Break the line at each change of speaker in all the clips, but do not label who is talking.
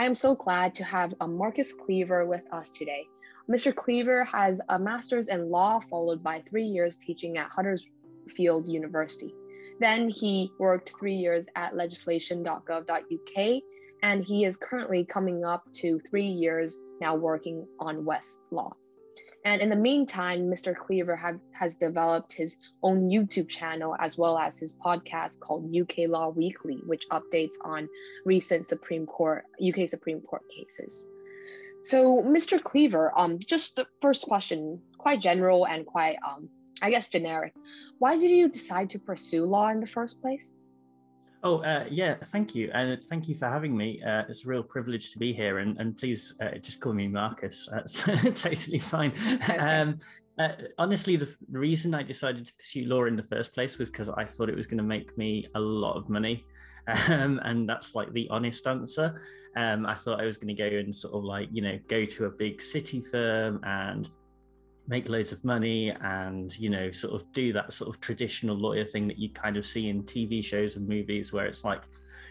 I am so glad to have uh, Marcus Cleaver with us today. Mr. Cleaver has a master's in law, followed by three years teaching at Huddersfield University. Then he worked three years at legislation.gov.uk, and he is currently coming up to three years now working on Westlaw. And in the meantime, Mr. Cleaver have, has developed his own YouTube channel as well as his podcast called UK Law Weekly, which updates on recent Supreme Court UK Supreme Court cases. So, Mr. Cleaver, um, just the first question, quite general and quite, um, I guess, generic. Why did you decide to pursue law in the first place?
Oh, uh, yeah, thank you. And thank you for having me. Uh, it's a real privilege to be here. And, and please uh, just call me Marcus. That's totally fine. Um, uh, honestly, the, the reason I decided to pursue law in the first place was because I thought it was going to make me a lot of money. Um, and that's like the honest answer. Um, I thought I was going to go and sort of like, you know, go to a big city firm and make loads of money and you know sort of do that sort of traditional lawyer thing that you kind of see in tv shows and movies where it's like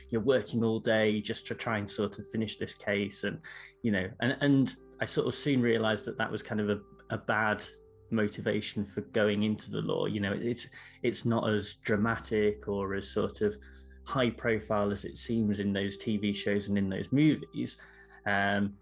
you're working all day just to try and sort of finish this case and you know and and i sort of soon realized that that was kind of a, a bad motivation for going into the law. You know it's it's not as dramatic or as sort of high profile as it seems in those tv shows and in those movies. Um,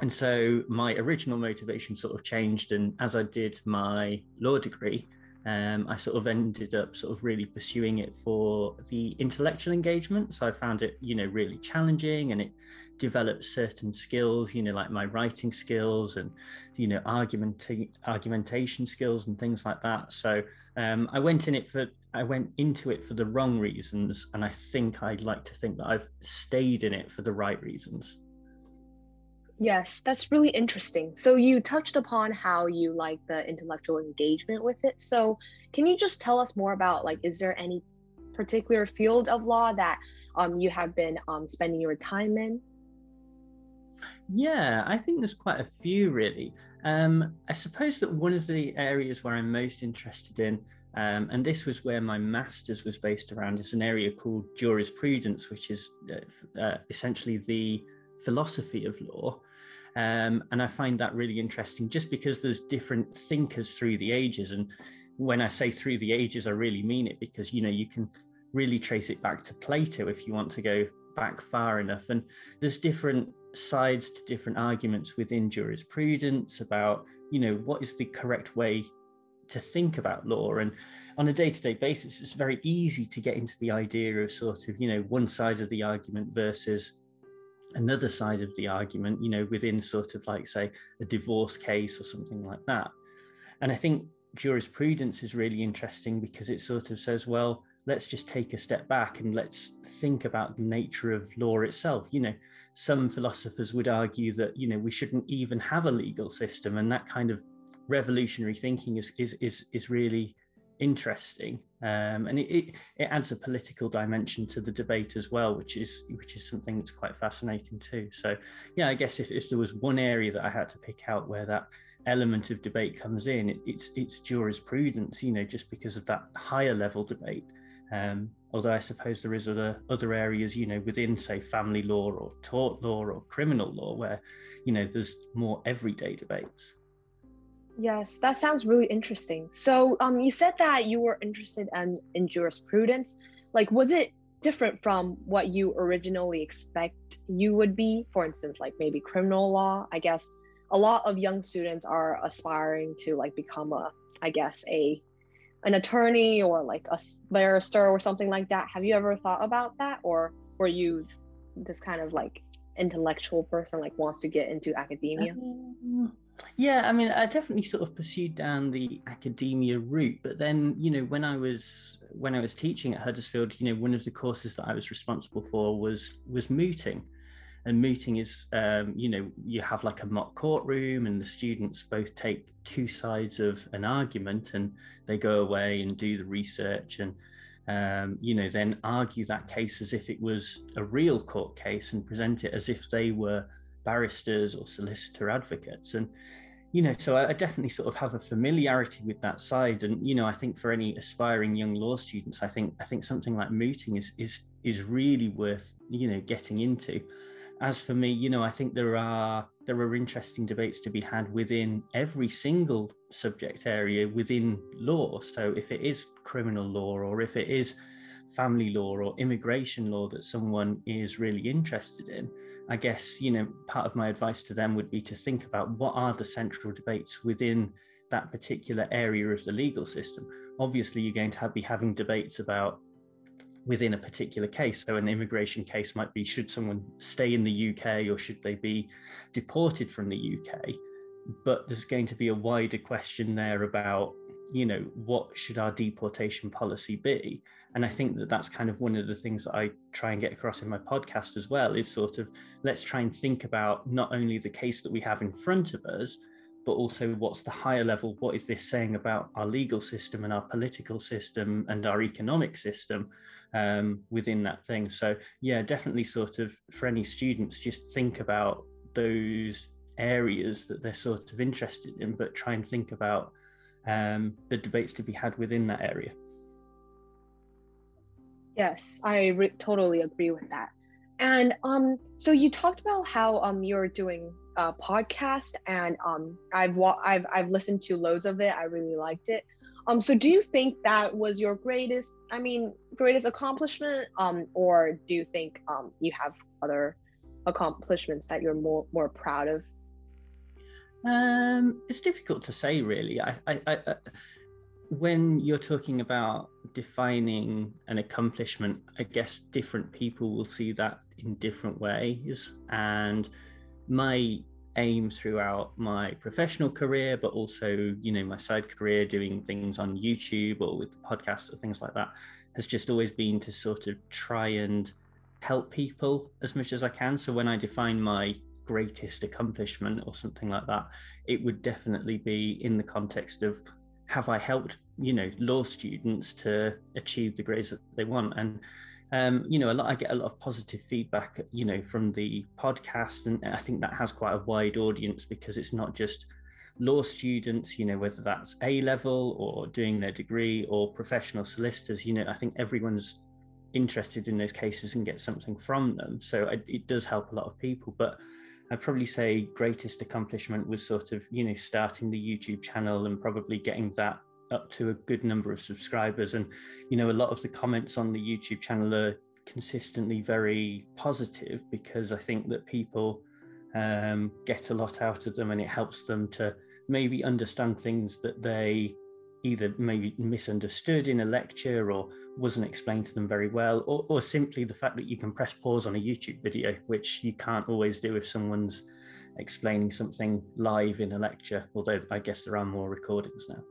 and so my original motivation sort of changed and as i did my law degree um, i sort of ended up sort of really pursuing it for the intellectual engagement. So i found it you know really challenging and it developed certain skills you know like my writing skills and you know argument argumentation skills and things like that. So um, i went in it for i went into it for the wrong reasons and i think i'd like to think that i've stayed in it for the right reasons
Yes, that's really interesting. So you touched upon how you like the intellectual engagement with it. So can you just tell us more about like is there any particular field of law that um, you have been um, spending your time in?
Yeah, I think there's quite a few really. Um, I suppose that one of the areas where I'm most interested in, um, and this was where my master's was based around, is an area called jurisprudence, which is uh, uh, essentially the philosophy of law. Um, and I find that really interesting just because there's different thinkers through the ages. And when I say through the ages, I really mean it because, you know, you can really trace it back to Plato if you want to go back far enough. And there's different sides to different arguments within jurisprudence about, you know, what is the correct way to think about law. And on a day to day basis, it's very easy to get into the idea of sort of, you know, one side of the argument versus another side of the argument, you know, within sort of like, say, a divorce case or something like that. And I think jurisprudence is really interesting because it sort of says, well, let's just take a step back and let's think about the nature of law itself. You know, some philosophers would argue that, you know, we shouldn't even have a legal system. And that kind of revolutionary thinking is is is, is really interesting. Um, and it, it, it, adds a political dimension to the debate as well which is which is something that's quite fascinating too. So yeah i guess if, if there was one area that i had to pick out where that element of debate comes in it, it's it's jurisprudence you know just because of that higher level debate. Um, although i suppose there is other other areas you know within say family law or tort law or criminal law where you know there's more everyday debates
Yes, that sounds really interesting. So, um, you said that you were interested in, in jurisprudence. Like, was it different from what you originally expect you would be? For instance, like maybe criminal law. I guess a lot of young students are aspiring to like become a, I guess, a an attorney or like a barrister or something like that. Have you ever thought about that, or were you this kind of like intellectual person, like wants to get into academia? Um,
yeah, I mean, I definitely sort of pursued down the academia route, but then, you know, when I was when I was teaching at Huddersfield, you know, one of the courses that I was responsible for was was mooting, and mooting is, um, you know, you have like a mock courtroom, and the students both take two sides of an argument, and they go away and do the research, and um, you know, then argue that case as if it was a real court case, and present it as if they were barristers or solicitor advocates. And you know so I, definitely sort of have a familiarity with that side. And you know i think for any aspiring young law students i think i think something like mooting is is is really worth you know getting into. As for me, you know, I think there are there are interesting debates to be had within every single subject area within law. So if it is criminal law or if it is family law or immigration law that someone is really interested in, I guess, you know, part of my advice to them would be to think about what are the central debates within that particular area of the legal system. Obviously, you're going to have, be having debates about within a particular case. So, an immigration case might be should someone stay in the UK or should they be deported from the UK? But there's going to be a wider question there about, you know, what should our deportation policy be? And I think that that's kind of one of the things that I try and get across in my podcast as well is sort of let's try and think about not only the case that we have in front of us, but also what's the higher level what is this saying about our legal system and our political system and our economic system um, within that thing. So yeah definitely sort of for any students just think about those areas that they're sort of interested in but try and think about um, the debates to be had within that area
yes i re- totally agree with that and um, so you talked about how um, you're doing a podcast, and um, I've wa- I've I've listened to loads of it. I really liked it. Um, so do you think that was your greatest? I mean, greatest accomplishment? Um, or do you think um, you have other accomplishments that you're more more proud of?
Um, it's difficult to say, really. I, I, I, when you're talking about defining an accomplishment, I guess different people will see that in different ways. And my aim throughout my professional career, but also, you know, my side career doing things on YouTube or with podcasts or things like that, has just always been to sort of try and help people as much as I can. So when I define my greatest accomplishment or something like that, it would definitely be in the context of have I helped, you know, law students to achieve the grades that they want? And um, you know, a lot I get a lot of positive feedback, you know, from the podcast, and I think that has quite a wide audience because it's not just law students, you know, whether that's A level or doing their degree or professional solicitors. You know, I think everyone's interested in those cases and get something from them. So it, it does help a lot of people, but. I'd probably say greatest accomplishment was sort of you know starting the YouTube channel and probably getting that up to a good number of subscribers. And, you know, a lot of the comments on the YouTube channel are consistently very positive because I think that people um, get a lot out of them and it helps them to maybe understand things that they either maybe misunderstood in a lecture or wasn't explained to them very well, or, or simply the fact that you can press pause on a YouTube video, which you can't always do if someone's explaining something live in a lecture, although I guess there are more recordings now.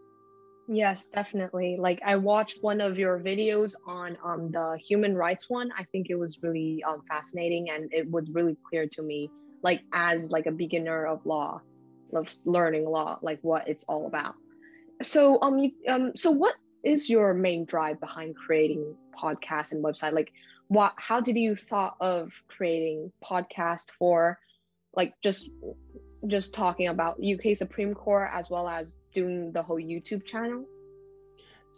Yes, definitely. Like I watched one of your videos on um, the human rights one. I think it was really um, fascinating and it was really clear to me, like as like a beginner of law, of learning law, like what it's all about. So um, you, um, so what is your main drive behind creating podcast and website? Like, what? How did you thought of creating podcast for, like just just talking about UK Supreme Court as well as doing the whole YouTube channel?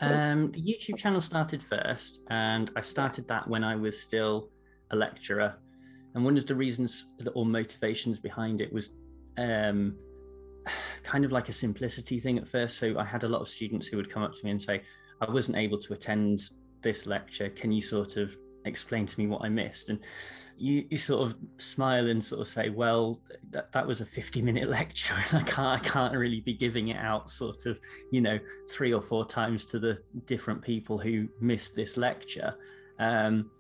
Um, the YouTube channel started first, and I started that when I was still a lecturer. And one of the reasons or motivations behind it was um, kind of like a simplicity thing at first. So I had a lot of students who would come up to me and say, I wasn't able to attend this lecture. Can you sort of explain to me what I missed? And you, you sort of smile and sort of say, well, that, that was a 50 minute lecture and I can't, I can't really be giving it out sort of, you know, three or four times to the different people who missed this lecture. Um,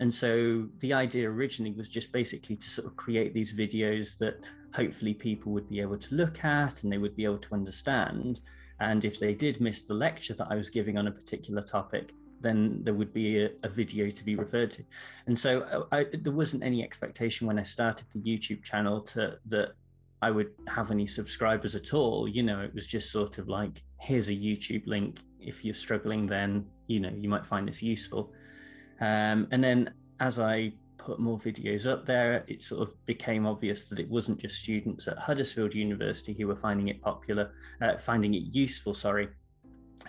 and so the idea originally was just basically to sort of create these videos that hopefully people would be able to look at and they would be able to understand. And if they did miss the lecture that I was giving on a particular topic, then there would be a, a video to be referred to. And so uh, I, there wasn't any expectation when I started the YouTube channel to that I would have any subscribers at all. You know, it was just sort of like, here's a YouTube link. If you're struggling, then you know you might find this useful. Um, and then as I put more videos up there, it sort of became obvious that it wasn't just students at Huddersfield University who were finding it popular, uh, finding it useful. Sorry,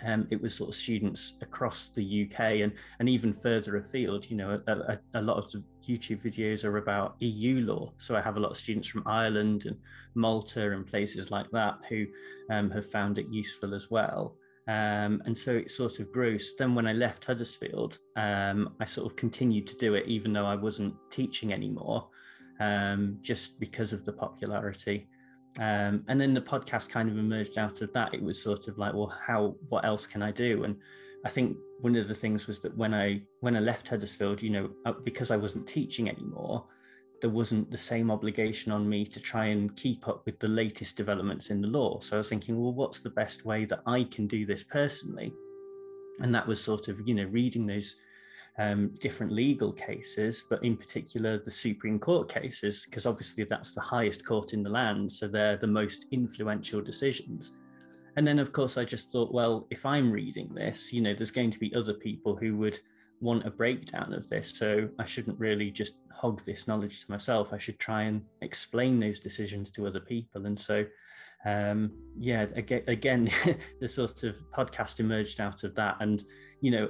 um, it was sort of students across the UK and and even further afield. You know, a, a, a, lot of YouTube videos are about EU law, so I have a lot of students from Ireland and Malta and places like that who um, have found it useful as well. Um, and so it sort of grew. So then when I left Huddersfield, um, I sort of continued to do it, even though I wasn't teaching anymore, um, just because of the popularity. Um, and then the podcast kind of emerged out of that. It was sort of like, well, how? What else can I do? And I think one of the things was that when I when I left Huddersfield, you know, uh, because I wasn't teaching anymore, there wasn't the same obligation on me to try and keep up with the latest developments in the law. So I was thinking, well, what's the best way that I can do this personally? And that was sort of, you know, reading those um, different legal cases, but in particular the Supreme Court cases, because obviously that's the highest court in the land. So they're the most influential decisions. And then, of course, I just thought, well, if I'm reading this, you know, there's going to be other people who would want a breakdown of this. So I shouldn't really just hog this knowledge to myself. I should try and explain those decisions to other people. And so, um, yeah, again, again the sort of podcast emerged out of that. And, you know,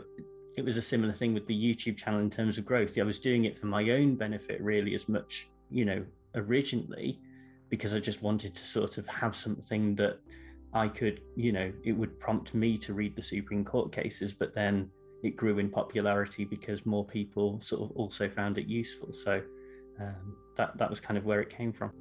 it was a similar thing with the YouTube channel in terms of growth. I was doing it for my own benefit, really, as much, you know, originally, because I just wanted to sort of have something that I could, you know, it would prompt me to read the Supreme Court cases, but then it grew in popularity because more people sort of also found it useful. So um, that that was kind of where it came from.